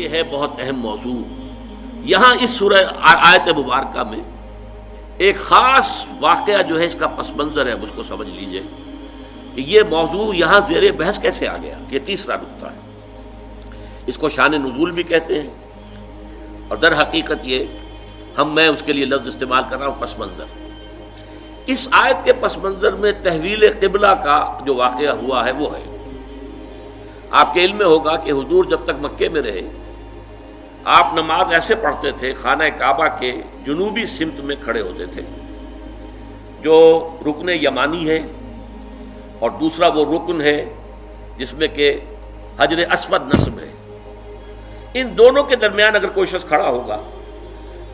یہ ہے بہت اہم موضوع۔ یہاں اس سورہ آیت مبارکہ میں ایک خاص واقعہ جو ہے اس کا پس منظر ہے، اس کو سمجھ لیجیے کہ یہ موضوع یہاں زیر بحث کیسے آ گیا، یہ تیسرا نقطہ ہے۔ اس کو شان نزول بھی کہتے ہیں۔ اور در حقیقت یہ ہم، میں اس کے لیے لفظ استعمال کر رہا ہوں، پس منظر۔ اس آیت کے پس منظر میں تحویل قبلہ کا جو واقعہ ہوا ہے، وہ ہے۔ آپ کے علم میں ہوگا کہ حضور جب تک مکے میں رہے آپ نماز ایسے پڑھتے تھے، خانہ کعبہ کے جنوبی سمت میں کھڑے ہوتے تھے، جو رکن یمانی ہے اور دوسرا وہ رکن ہے جس میں کہ حجر اسود نصب ہے۔ ان دونوں کے درمیان اگر کوئی شخص کھڑا ہوگا،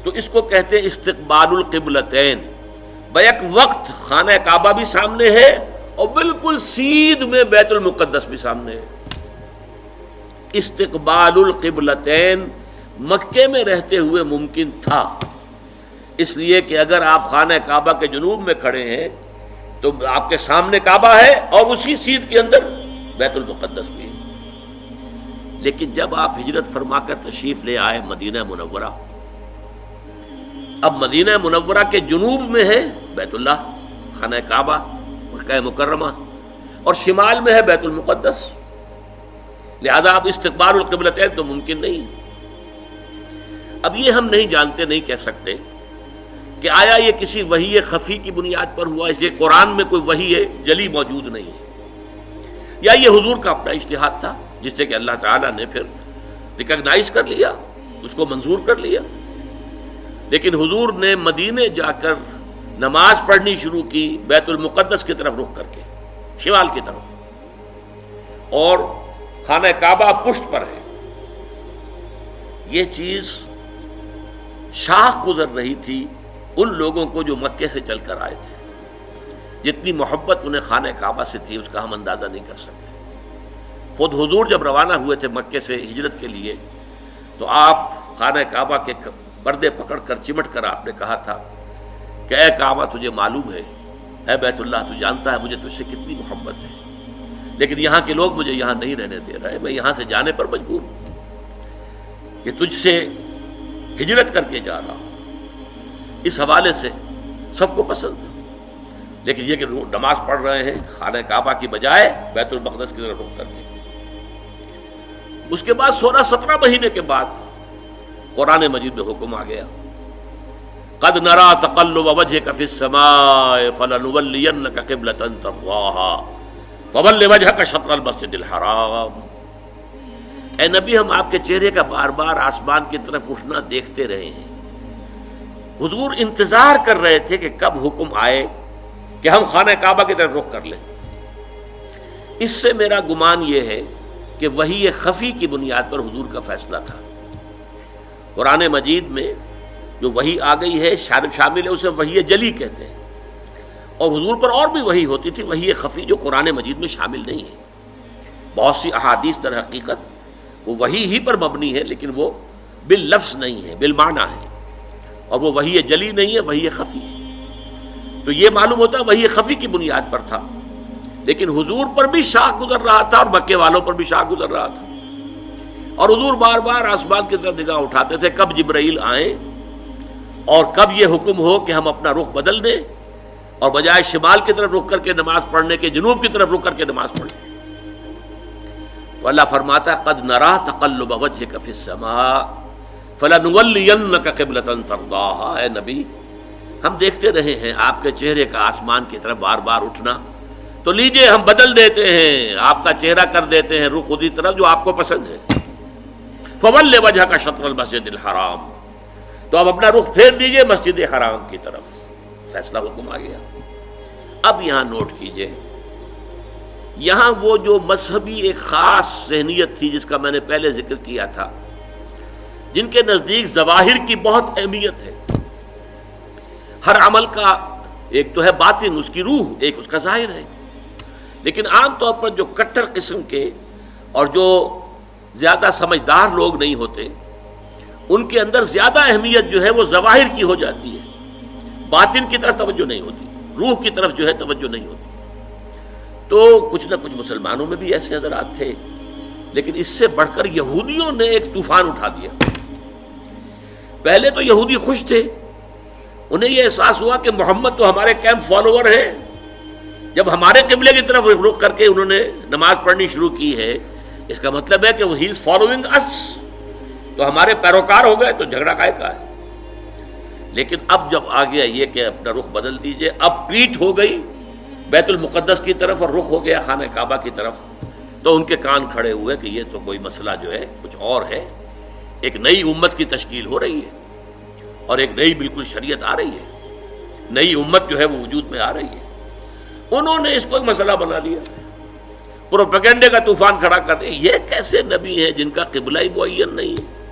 تو اس کو کہتے ہیں استقبال القبلتین۔ بیک وقت خانہ کعبہ بھی سامنے ہے اور بالکل سیدھ میں بیت المقدس بھی سامنے ہے۔ استقبال القبلتین مکے میں رہتے ہوئے ممکن تھا۔ اس لیے کہ اگر آپ خانہ کعبہ کے جنوب میں کھڑے ہیں، تو آپ کے سامنے کعبہ ہے اور اسی سیدھ کے اندر بیت المقدس بھی۔ لیکن جب آپ ہجرت فرما کر تشریف لے آئے مدینہ منورہ، اب مدینہ منورہ کے جنوب میں ہے بیت اللہ، خانہ کعبہ، مکہ مکرمہ، اور شمال میں ہے بیت المقدس۔ لہذا اب استقبال القبلت تو ممکن نہیں۔ اب یہ ہم نہیں جانتے نہیں کہہ سکتے کہ آیا یہ کسی وہی خفی کی بنیاد پر ہوا، اس لیے قرآن میں کوئی وہی جلی موجود نہیں ہے۔ یا یہ حضور کا اپنا اشتہاد تھا، جس سے کہ اللہ تعالیٰ نے پھر ریکگنائز کر لیا، اس کو منظور کر لیا۔ لیکن حضور نے مدینے جا کر نماز پڑھنی شروع کی، بیت المقدس کی طرف رخ کر کے، شمال کی طرف۔ اور خانہ کعبہ پشت پر ہے۔ یہ چیز شاخ گزر رہی تھی ان لوگوں کو جو مکے سے چل کر آئے تھے۔ جتنی محبت انہیں خانہ کعبہ سے تھی، اس کا ہم اندازہ نہیں کر سکتے۔ خود حضور جب روانہ ہوئے تھے مکے سے ہجرت کے لیے، تو آپ خانہ کعبہ کے پردے پکڑ کر چمٹ کر آپ نے کہا تھا کہ اے کعبہ، تجھے معلوم ہے، اے بیت اللہ، تو جانتا ہے مجھے تجھ سے کتنی محبت ہے۔ لیکن یہاں کے لوگ مجھے یہاں نہیں رہنے دے رہے، میں یہاں سے جانے پر مجبور ہوں کہ تجھ سے ہجرت کر کے جا رہا ہوں اس حوالے سے سب کو پسند۔ ہے لیکن یہ کہ نماز پڑھ رہے ہیں، خانہ کعبہ کی بجائے بیت المقدس کی طرف رخ کر کے۔ اس کے بعد سولہ سترہ مہینے کے بعد قرآن مجید میں حکم آ گیا۔ قد نرا تقلب وجهك في السماء فلنولينك قبلة ترضاها فول وجهك شطر المسجد الحرام۔ اے نبی، ہم آپ کے چہرے کا بار بار آسمان کی طرف اٹھنا دیکھتے رہے ہیں۔ حضور انتظار کر رہے تھے کہ کب حکم آئے کہ ہم خانہ کعبہ کی طرف رخ کر لیں۔ اس سے میرا گمان یہ ہے کہ وہی خفی کی بنیاد پر حضور کا فیصلہ تھا۔ قرآن مجید میں جو وہی آ گئی ہے، شامل ہے، اسے وہی جلی کہتے ہیں۔ اور حضور پر اور بھی وہی ہوتی تھی، وہی خفی جو قرآن مجید میں شامل نہیں ہے۔ بہت سی احادیث در حقیقت وہ وہی ہی پر مبنی ہے، لیکن وہ بال لفظ نہیں ہے بال ہے۔ اور وہ وہی جلی نہیں ہے، وہی خفی ہے۔ تو یہ معلوم ہوتا ہے وہی خفی کی بنیاد پر تھا۔ لیکن حضور پر بھی شاخ گزر رہا تھا اور مکے والوں پر بھی شاخ گزر رہا تھا۔ اور حضور بار بار آسمان کی طرف نگاہ اٹھاتے تھے، کب جبرائیل آئیں اور کب یہ حکم ہو کہ ہم اپنا رخ بدل دیں اور بجائے شمال کی طرف رخ کر کے نماز پڑھنے کے، جنوب کی طرف رخ کر کے نماز پڑھیں۔ تو اللہ فرماتا ہے، قد نرا تقلب وجهك في السماء فلنولينك قبلة ترضاها اے نبی، ہم دیکھتے رہے ہیں آپ کے چہرے کا آسمان کی طرف بار بار اٹھنا۔ تو لیجیے، ہم بدل دیتے ہیں، آپ کا چہرہ کر دیتے ہیں رخ خودی طرف جو آپ کو پسند ہے۔ فول وجہ کا شطر المسجد الحرام۔ تو اب اپنا رخ پھیر دیجیے مسجد حرام کی طرف۔ فیصلہ حکم آ گیا۔ اب یہاں نوٹ کیجیے۔ یہاں وہ جو مذہبی ایک خاص ذہنیت تھی جس کا میں نے پہلے ذکر کیا تھا، جن کے نزدیک ظواہر کی بہت اہمیت ہے۔ ہر عمل کا ایک تو ہے باطن، اس کی روح، ایک اس کا ظاہر ہے۔ لیکن عام طور پر جو کٹر قسم کے اور جو زیادہ سمجھدار لوگ نہیں ہوتے، ان کے اندر زیادہ اہمیت جو ہے وہ ظواہر کی ہو جاتی ہے۔ باطن کی طرف توجہ نہیں ہوتی، روح کی طرف جو ہے توجہ نہیں ہوتی۔ تو کچھ نہ کچھ مسلمانوں میں بھی ایسے حضرات تھے۔ لیکن اس سے بڑھ کر یہودیوں نے ایک طوفان اٹھا دیا۔ پہلے تو یہودی خوش تھے۔ انہیں یہ احساس ہوا کہ محمد تو ہمارے کیمپ فالوور ہیں۔ جب ہمارے قبلے کی طرف رخ کر کے انہوں نے نماز پڑھنی شروع کی ہے، اس کا مطلب ہے کہ وہ ہی از فالوئنگ اس تو ہمارے پیروکار ہو گئے تو جھگڑا کا ہے لیکن اب جب آ گیا یہ کہ اپنا رخ بدل دیجیے، اب پیٹ ہو گئی۔ بیت المقدس کی طرف اور رخ ہو گیا خانہ کعبہ کی طرف۔ تو ان کے کان کھڑے ہوئے کہ یہ تو کوئی مسئلہ جو ہے کچھ اور ہے۔ ایک نئی امت کی تشکیل ہو رہی ہے اور ایک نئی بالکل شریعت آ رہی ہے۔ نئی امت جو ہے وہ وجود میں آ رہی ہے۔ انہوں نے اس کو ایک مسئلہ بنا لیا۔ پروپیگنڈے کا طوفان کھڑا کر دیا یہ کیسے نبی ہیں جن کا قبلہ ہی معین نہیں ہے؟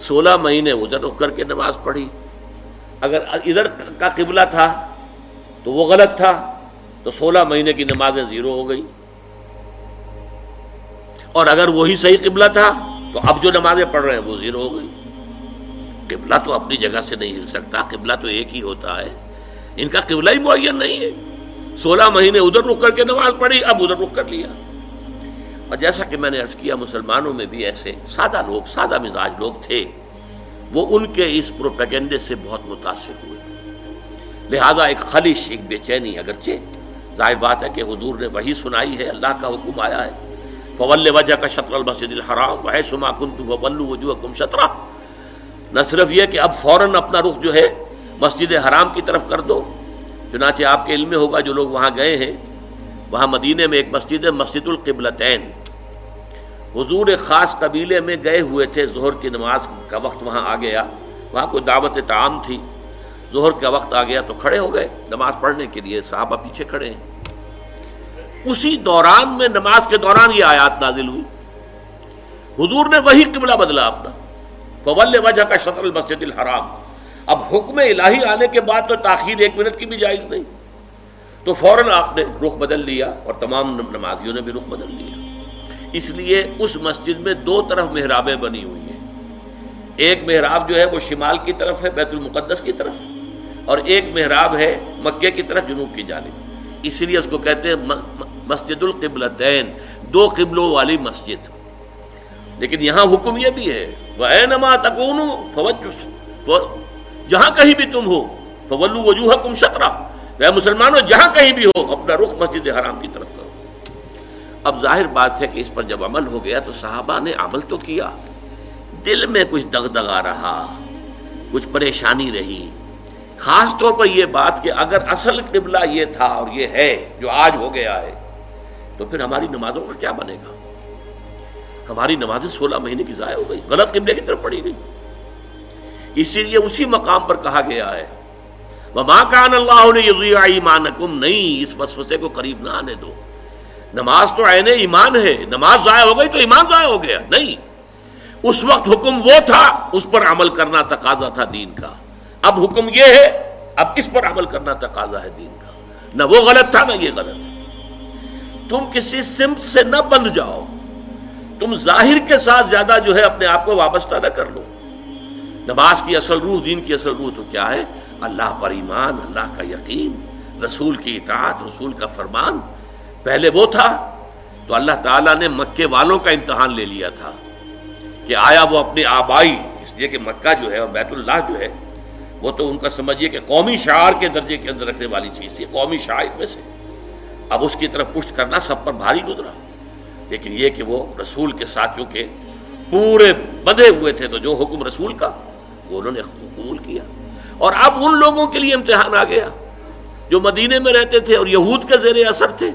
سولہ مہینے ادھر رخ کر کے نماز پڑھی۔ اگر ادھر کا قبلہ تھا تو وہ غلط تھا تو سولہ مہینے کی نمازیں زیرو ہو گئی۔ اور اگر وہی صحیح قبلہ تھا تو اب جو نمازیں پڑھ رہے ہیں وہ زیرو ہو گئی۔ قبلہ تو اپنی جگہ سے نہیں ہل سکتا، قبلہ تو ایک ہی ہوتا ہے۔ ان کا قبلہ ہی معین نہیں ہے۔ سولہ مہینے ادھر رک کر کے نماز پڑھی، اب ادھر رک کر لیا۔ اور جیسا کہ میں نے عرض کیا، مسلمانوں میں بھی ایسے سادہ لوگ، سادہ مزاج لوگ تھے۔ وہ ان کے اس پروپیگنڈے سے بہت متاثر ہوئے۔ لہذا ایک خلش ایک بے چینی اگرچہ، ظاہر بات ہے کہ حضور نے وہی سنائی ہے، اللہ کا حکم آیا ہے۔ فول وجہ کا شطر المسد الحرام وہ سما کن تو وجوہ کم شطرہ نہ صرف یہ کہ اب فوراً اپنا رخ جو ہے، مسجد حرام کی طرف کر دو۔ چنانچہ آپ کے علم میں ہوگا، جو لوگ وہاں گئے ہیں، وہاں مدینے میں ایک مسجد ہے، مسجد القبلتین۔ حضور ایک خاص قبیلے میں گئے ہوئے تھے، ظہر کی نماز کا وقت وہاں آ گیا۔ وہاں کوئی دعوت تعام تھی۔ ظہر کا وقت آ گیا تو کھڑے ہو گئے نماز پڑھنے کے لیے، صحابہ پیچھے کھڑے ہیں۔ اسی دوران میں نماز کے دوران یہ آیات نازل ہوئی۔ حضور نے وہی قبلہ بدلا اپنا۔ فول وجہ کا شطر المسجد الحرام۔ اب حکم الہی آنے کے بعد تو تاخیر ایک منٹ کی بھی جائز نہیں۔ تو فوراً آپ نے رخ بدل لیا اور تمام نمازیوں نے بھی رخ بدل لیا۔ اس لیے اس مسجد میں دو طرف محرابیں بنی ہوئی ہیں۔ ایک محراب جو ہے وہ شمال کی طرف ہے، بیت المقدس کی طرف۔ اور ایک محراب ہے مکے کی طرف جنوب کی جانب۔ اسی لیے اس کو کہتے ہیں مسجد القبلتین دو قبلوں والی مسجد۔ لیکن یہاں حکم یہ بھی ہے وہ نما تکون جہاں کہیں بھی تم ہو تو ولو وجوہ کم شطرہ مسلمانوں، جہاں کہیں بھی ہو، اپنا رخ مسجد حرام کی طرف کرو۔ اب ظاہر بات ہے کہ اس پر جب عمل ہو گیا تو صحابہ نے عمل تو کیا۔ دل میں کچھ دگ دگا رہا، کچھ پریشانی رہی۔ خاص طور پر یہ بات کہ اگر اصل قبلہ یہ تھا اور یہ ہے جو آج ہو گیا ہے، تو پھر ہماری نمازوں کا کیا بنے گا؟ ہماری نمازیں سولہ مہینے کی ضائع ہو گئی، غلط قبلے کی طرف پڑی گئی۔ اسی لیے اسی مقام پر کہا گیا ہے ماں کان اللہ ایمان نہیں، اس وسوسے کو قریب نہ آنے دو۔ نماز تو عین ایمان ہے، نماز ضائع ہو گئی تو ایمان ضائع ہو گیا، نہیں۔ اس وقت حکم وہ تھا، اس پر عمل کرنا تقاضا تھا دین کا۔ اب حکم یہ ہے، اب اس پر عمل کرنا تقاضا ہے دین کا۔ نہ وہ غلط تھا، نہ یہ غلط۔ ہے تم کسی سمت سے نہ بند جاؤ۔ تم ظاہر کے ساتھ زیادہ جو ہے اپنے آپ کو وابستہ نہ کر لو۔ نماز کی اصل روح، دین کی اصل روح تو کیا ہے؟ اللہ پر ایمان، اللہ کا یقین، رسول کی اطاعت، رسول کا فرمان۔ پہلے وہ تھا، تو اللہ تعالیٰ نے مکے والوں کا امتحان لے لیا تھا کہ آیا وہ اپنی آبائی، اس لیے کہ مکہ جو ہے اور بیت اللہ جو ہے وہ تو ان کا سمجھیے کہ قومی شعار کے درجے کے اندر رکھنے والی چیز تھی، قومی شاعر میں سے۔ اب اس کی طرف پشت کرنا سب پر بھاری گزرا۔ لیکن یہ کہ وہ رسول کے ساتھیوں کے پورے بدے ہوئے تھے، تو جو حکم رسول کا، وہ انہوں نے قبول کیا۔ اور اب ان لوگوں کے لیے امتحان آ گیا۔ جو مدینے میں رہتے تھے اور یہود کے زیر اثر تھے،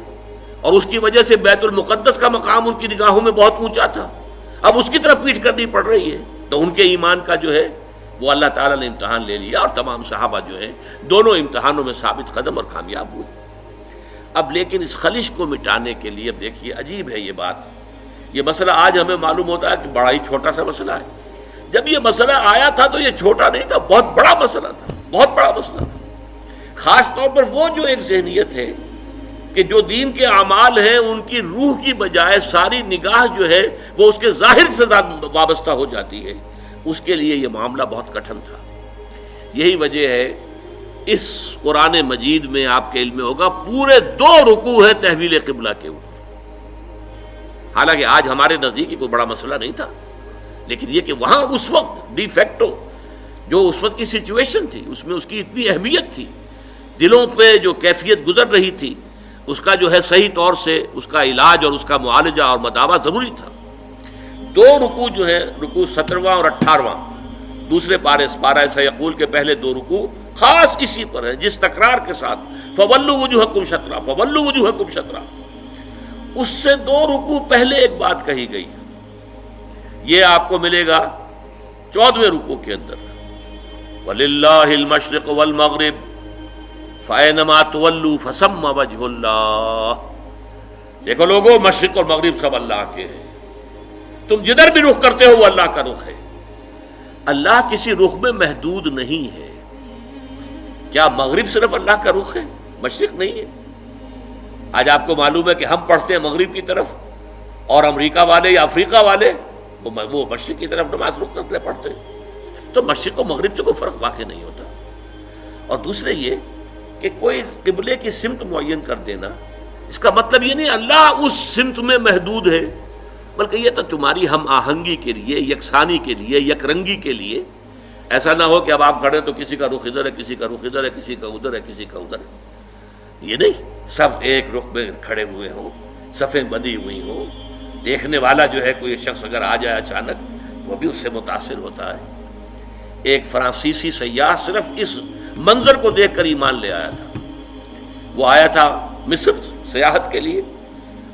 اور اس کی وجہ سے بیت المقدس کا مقام ان کی نگاہوں میں بہت اونچا تھا۔ اب اس کی طرف پیٹ کرنی پڑ رہی ہے۔ تو ان کے ایمان کا جو ہے وہ اللہ تعالیٰ نے امتحان لے لیا اور تمام صحابہ جو ہیں دونوں امتحانوں میں ثابت قدم اور کامیاب ہوئے۔ اب لیکن اس خلش کو مٹانے کے لیے اب دیکھیے عجیب ہے یہ بات۔ یہ مسئلہ آج ہمیں معلوم ہوتا ہے کہ بڑا ہی چھوٹا سا مسئلہ ہے۔ جب یہ مسئلہ آیا تھا تو یہ چھوٹا نہیں تھا، بہت بڑا مسئلہ تھا، بہت بڑا مسئلہ تھا۔ خاص طور پر وہ جو ایک ذہنیت ہے کہ جو دین کے اعمال ہیں، ان کی روح کی بجائے ساری نگاہ جو ہے وہ اس کے ظاہر سے وابستہ ہو جاتی ہے۔ اس کے لیے یہ معاملہ بہت کٹھن تھا۔ یہی وجہ ہے، اس قرآن مجید میں آپ کے علم ہوگا، پورے دو رکوع ہے تحویل قبلہ کے اوپر۔ حالانکہ آج ہمارے نزدیک کوئی بڑا مسئلہ نہیں تھا، لیکن یہ کہ وہاں اس وقت ڈی فیکٹو جو اس وقت کی سچویشن تھی، اس میں اس کی اتنی اہمیت تھی، دلوں پہ جو کیفیت گزر رہی تھی، اس کا جو ہے صحیح طور سے اس کا علاج اور اس کا معالجہ اور مداوع ضروری تھا۔ دو رکو جو ہے رکو سترواں اور اٹھارواں۔ دوسرے پارے پارا سیقول کے پہلے دو رکو خاص اسی پر ہے جس تکرار کے ساتھ فولو وجوہ کم شطرا فولو وجوہ کم شطرا۔ اس سے دو رکو پہلے ایک بات کہی گئی۔ یہ آپ کو ملے گا چودویں رکو کے اندر۔ وللہ المشرق والمغرب فینما تولو فسم وجہ اللہ دیکھو لوگوں مشرق اور مغرب سب اللہ کے ہیں۔ تم جدھر بھی رخ کرتے ہو وہ اللہ کا رخ ہے۔ اللہ کسی رخ میں محدود نہیں ہے۔ کیا مغرب صرف اللہ کا رخ ہے؟ مشرق نہیں ہے۔ آج آپ کو معلوم ہے کہ ہم پڑھتے ہیں مغرب کی طرف اور امریکہ والے یا افریقہ والے، وہ مشرق کی طرف نماز رخ کرتے پڑھتے تو مشرق و مغرب سے کوئی فرق واقع نہیں ہوتا۔ اور دوسرے یہ کہ کوئی قبلے کی سمت معین کر دینا، اس کا مطلب یہ نہیں، اللہ اس سمت میں محدود ہے۔ بلکہ یہ تو تمہاری ہم آہنگی کے لیے، یکسانی کے لیے یک رنگی کے لیے۔ ایسا نہ ہو کہ اب آپ کھڑے تو کسی کا رخ ادھر ہے، کسی کا رخ ادھر ہے، کسی کا ادھر ہے، کسی کا ادھر ہے۔ یہ نہیں، سب ایک رخ میں کھڑے ہوئے ہوں، صفیں بندی ہوئی ہوں۔ دیکھنے والا جو ہے، کوئی شخص اگر آ جائے اچانک، وہ بھی اس سے متاثر ہوتا ہے۔ ایک فرانسیسی سیاح صرف اس منظر کو دیکھ کر ایمان لے آیا تھا۔ وہ آیا تھا مصر سیاحت کے لیے،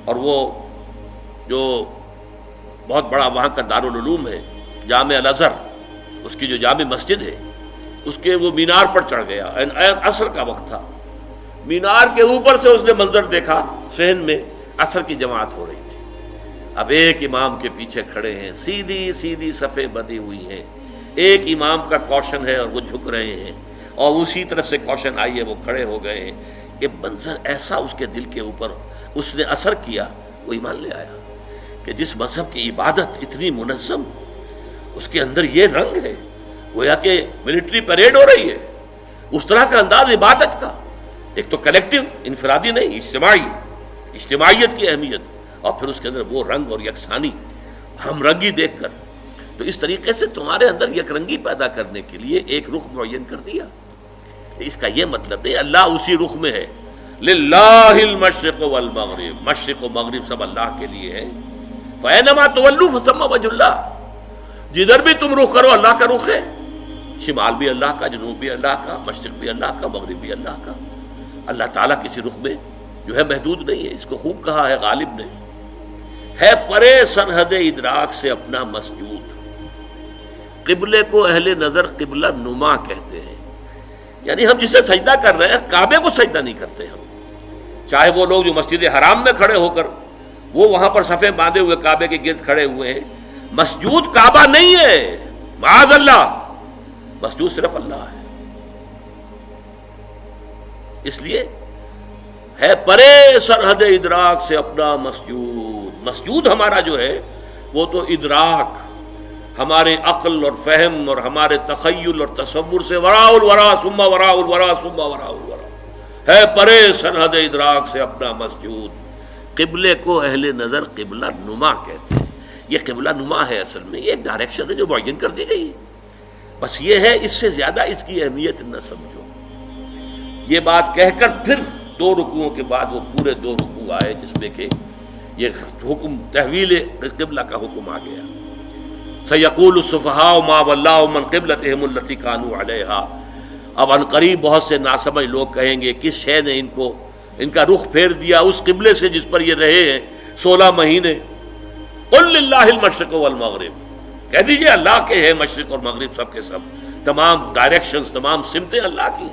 اور وہ جو بہت بڑا وہاں کا دارالعلوم ہے، جامع الازہر۔ اس کی جو جامع مسجد ہے، اس کے وہ مینار پر چڑھ گیا۔ عصر کا وقت تھا۔ مینار کے اوپر سے اس نے منظر دیکھا سہن میں عصر کی جماعت ہو رہی تھی۔ اب ایک امام کے پیچھے کھڑے ہیں، سیدھی سیدھی صفے بدی ہوئی ہیں۔ ایک امام کا کوشن ہے اور وہ جھک رہے ہیں۔ اور اسی طرح سے کوشن آئی ہے، وہ کھڑے ہو گئے ہیں۔ یہ منظر ایسا اس کے دل کے اوپر اس نے اثر کیا، وہ ایمان لے آیا۔ کہ جس مذہب کی عبادت اتنی منظم، اس کے اندر یہ رنگ ہے، گویا کہ ملٹری پریڈ ہو رہی ہے، اس طرح کا انداز عبادت کا۔ ایک تو کلیکٹو انفرادی نہیں، اجتماعی، اجتماعیت کی اہمیت، اور پھر اس کے اندر وہ رنگ اور یکسانی، ہم رنگی دیکھ کر۔ تو اس طریقے سے تمہارے اندر یک رنگی پیدا کرنے کے لیے ایک رخ معین کر دیا۔ اس کا یہ مطلب نہیں اللہ اسی رخ میں ہے۔ للہ المشرق والمغرب۔ مشرق و مغرب سب اللہ کے لیے ہے فینما تولو فسم وج اللہ جدھر بھی تم رخ کرو، اللہ کا رخ ہے۔ شمال بھی اللہ کا، جنوب بھی اللہ کا، مشرق بھی اللہ کا، مغرب بھی اللہ کا۔ اللہ تعالیٰ کسی رخ میں جو ہے محدود نہیں ہے، اس کو خوب کہا ہے، غالب نے۔ ہے پرے سرحد ادراک سے اپنا مسجود۔ قبلے کو اہل نظر قبلہ نما کہتے ہیں۔ یعنی ہم جسے سجدہ کر رہے ہیں، کعبے کو سجدہ نہیں کرتے ہم۔ چاہے وہ لوگ جو مسجد حرام میں کھڑے ہو کر وہ وہاں پر صفے باندھے ہوئے کعبے کے گرد کھڑے ہوئے ہیں۔ مسجود کعبہ نہیں ہے۔ معاذ اللہ۔ مسجود صرف اللہ ہے۔ اس لیے ہے پرے سرحد ادراک سے اپنا مسجود۔ مسجود ہمارا جو ہے، وہ تو ادراک، ہمارے عقل اور فہم اور ہمارے تخیل اور تصور سے ورا الورا سما ورا الورا سما ورا الورا۔ ہے پرے سرحد ادراک سے اپنا مسجود۔ قبلے کو اہل نظر قبلہ نما کہتے ہیں۔ یہ قبلہ نما ہے اصل میں، یہ ڈائریکشن ہے جو معین کر دی گئی۔ بس یہ ہے، اس سے زیادہ اس کی اہمیت نہ سمجھو۔ یہ بات کہہ کر پھر دو رکوعوں کے بعد وہ پورے دو رکوع آئے، جس میں کہ یہ حکم، تحویل قبلہ کا حکم آ گیا۔ سیقول الصفحاء ما واللہ من قبلتہم اللتی کانو علیہا اب انقریب بہت سے ناسمجھ لوگ کہیں گے، کس شے نے ان کو ان کا رخ پھیر دیا اس قبلے سے جس پر یہ رہے ہیں، سولہ مہینے۔ قل اللہ المشرق والمغرب۔ کہہ دیجیے اللہ کے ہیں مشرق اور مغرب سب کے سب۔ تمام ڈائریکشنز تمام سمتیں اللہ کی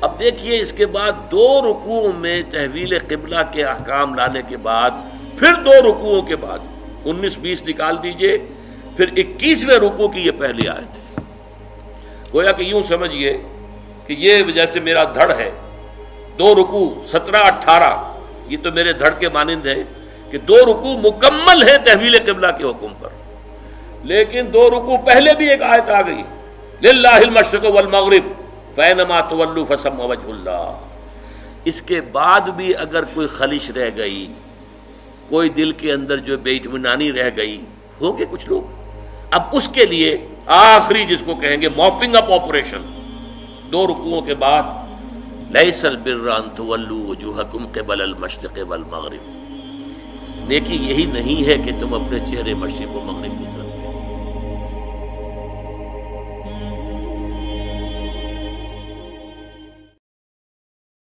اب دیکھیے اس کے بعد دو رکوع میں تحویل قبلہ کے احکام لانے کے بعد، پھر دو رکوعوں کے بعد۔ انیس، بیس نکال دیجیے، پھر اکیسویں رکوع کی یہ پہلی آیت ہے۔ گویا کہ یوں سمجھئے کہ یہ جیسے میرا دھڑ ہے۔ دو رکو سترہ، اٹھارہ، یہ تو میرے دھڑ کے مانند ہے کہ دو رکو مکمل ہے تحویل قبلہ کے حکم پر۔ لیکن دو رکو پہلے بھی ایک آیت آ گئی۔ للہ المشرق والمغرب فینما تولو فسم وجہ اللہ اس کے بعد بھی اگر کوئی خلش رہ گئی، کوئی دل کے اندر جو بے اطمینانی رہ گئی، ہوں گے کچھ لوگ؟ اب اس کے لیے آخری جس کو کہیں گے موپنگ اپ آپریشن دو رکوعوں کے بعد لیس البر ان تولوا وجوهكم قبل المشرق والمغرب۔ نیکی یہی نہیں ہے کہ تم اپنے چہرے مشرق و مغرب کی طرف۔